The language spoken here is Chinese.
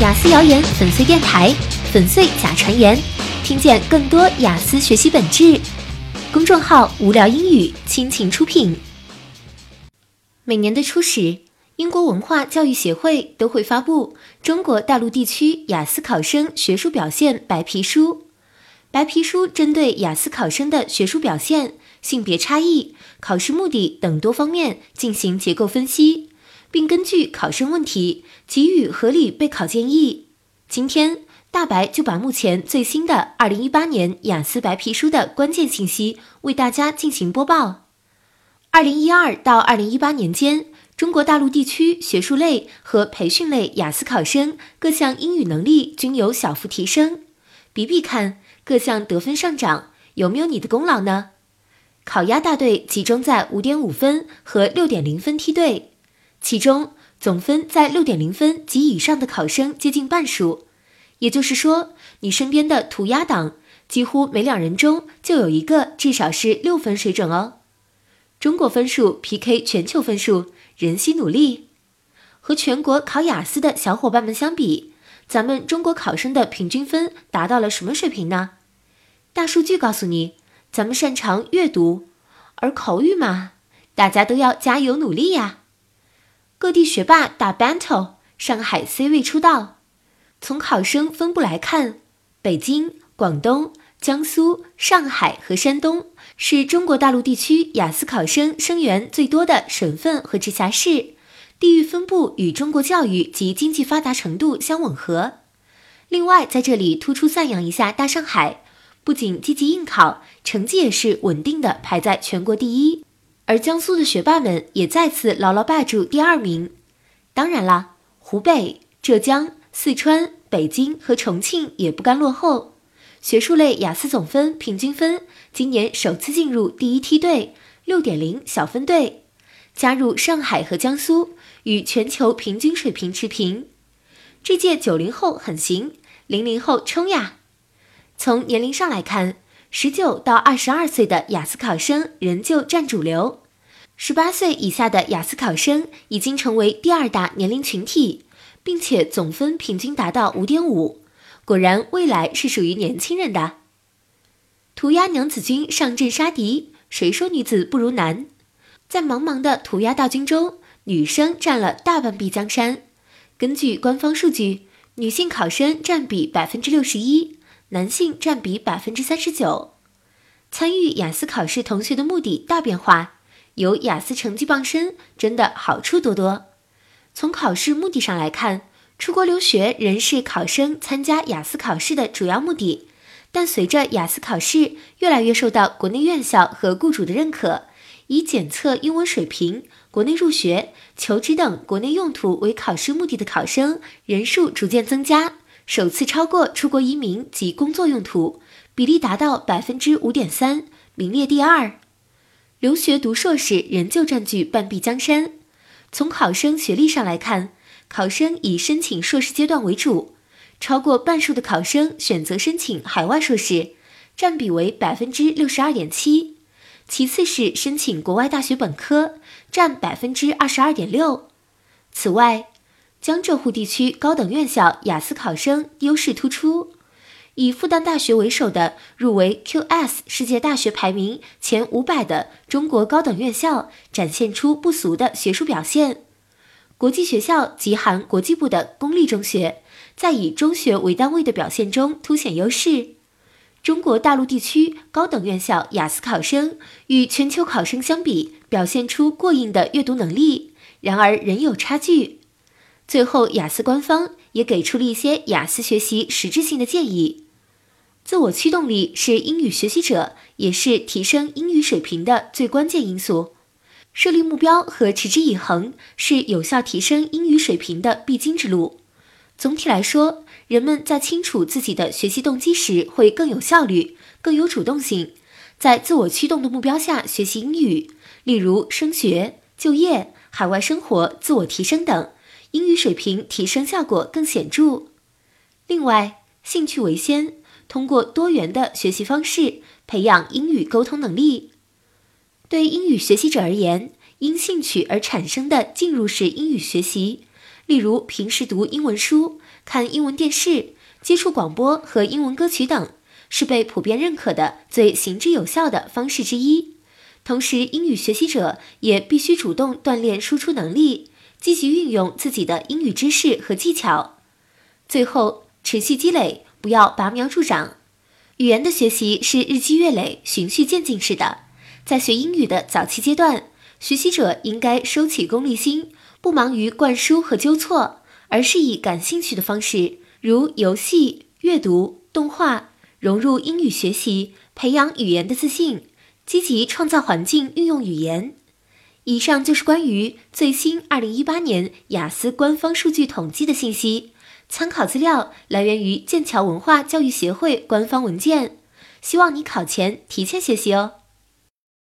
雅思谣言粉碎电台，粉碎假传言，听见更多雅思学习本质。公众号无聊英语倾情出品。每年的初始，英国文化教育协会都会发布中国大陆地区雅思考生学术表现白皮书。白皮书针对雅思考生的学术表现、性别差异、考试目的等多方面进行结构分析。并根据考生问题给予合理备考建议。今天，大白就把目前最新的二零一八年雅思白皮书的关键信息为大家进行播报。二零一二到二零一八年间，中国大陆地区学术类和培训类雅思考生各项英语能力均有小幅提升。比比看，各项得分上涨有没有你的功劳呢？考鸭大队集中在五点五分和六点零分梯队。其中总分在六点零分及以上的考生接近半数，也就是说，你身边的涂鸦党几乎每两人中就有一个至少是六分水准哦。中国分数 PK 全球分数，人心努力。和全国考雅思的小伙伴们相比，咱们中国考生的平均分达到了什么水平呢？大数据告诉你，咱们擅长阅读，而口语嘛，大家都要加油努力呀。各地学霸打 battle，上海 C 位出道。从考生分布来看，北京、广东、江苏、上海和山东是中国大陆地区雅思考生生源最多的省份和直辖市，地域分布与中国教育及经济发达程度相吻合。另外，在这里突出赞扬一下大上海，不仅积极应考，成绩也是稳定的排在全国第一。而江苏的学霸们也再次牢牢霸住第二名。当然啦，湖北、浙江、四川、北京和重庆也不甘落后。学术类雅思总分平均分今年首次进入第一梯队，六点零小分队，加入上海和江苏，与全球平均水平持平。这届九零后很行，零零后冲呀！从年龄上来看。十九到二十二岁的雅思考生仍旧占主流，十八岁以下的雅思考生已经成为第二大年龄群体，并且总分平均达到五点五。果然，未来是属于年轻人的。涂鸦娘子军上阵杀敌，谁说女子不如男？在茫茫的涂鸦大军中，女生占了大半壁江山。根据官方数据，女性考生占比百分之六十一。男性占比百分之三十九，参与雅思考试同学的目的大变化，有雅思成绩傍身，真的好处多多。从考试目的上来看，出国留学仍是考生参加雅思考试的主要目的。但随着雅思考试越来越受到国内院校和雇主的认可，以检测英文水平、国内入学、求职等国内用途为考试目的的考生人数逐渐增加。首次超过出国移民及工作用途比例达到百分之五点三，名列第二。留学读硕士仍旧占据半壁江山。从考生学历上来看，考生以申请硕士阶段为主，超过半数的考生选择申请海外硕士，占比为百分之六十二点七。其次是申请国外大学本科，占百分之二十二点六。此外，江浙沪地区高等院校雅思考生优势突出，以复旦大学为首的入围 QS 世界大学排名前五百的中国高等院校展现出不俗的学术表现。国际学校及含国际部的公立中学在以中学为单位的表现中凸显优势。中国大陆地区高等院校雅思考生与全球考生相比，表现出过硬的阅读能力，然而仍有差距。最后，雅思官方也给出了一些雅思学习实质性的建议。自我驱动力是英语学习者也是提升英语水平的最关键因素。设立目标和持之以恒是有效提升英语水平的必经之路。总体来说，人们在清楚自己的学习动机时会更有效率、更有主动性，在自我驱动的目标下学习英语，例如升学、就业、海外生活、自我提升等。英语水平提升效果更显著。另外，兴趣为先，通过多元的学习方式培养英语沟通能力。对英语学习者而言，因兴趣而产生的进入式英语学习，例如平时读英文书、看英文电视、接触广播和英文歌曲等，是被普遍认可的最行之有效的方式之一。同时，英语学习者也必须主动锻炼输出能力，积极运用自己的英语知识和技巧。最后，持续积累，不要拔苗助长。语言的学习是日积月累、循序渐进式的。在学英语的早期阶段，学习者应该收起功利心，不忙于灌输和纠错，而是以感兴趣的方式，如游戏、阅读、动画，融入英语学习，培养语言的自信，积极创造环境，运用语言。以上就是关于最新二零一八年雅思官方数据统计的信息。参考资料来源于剑桥文化教育协会官方文件，希望你考前提前学习哦。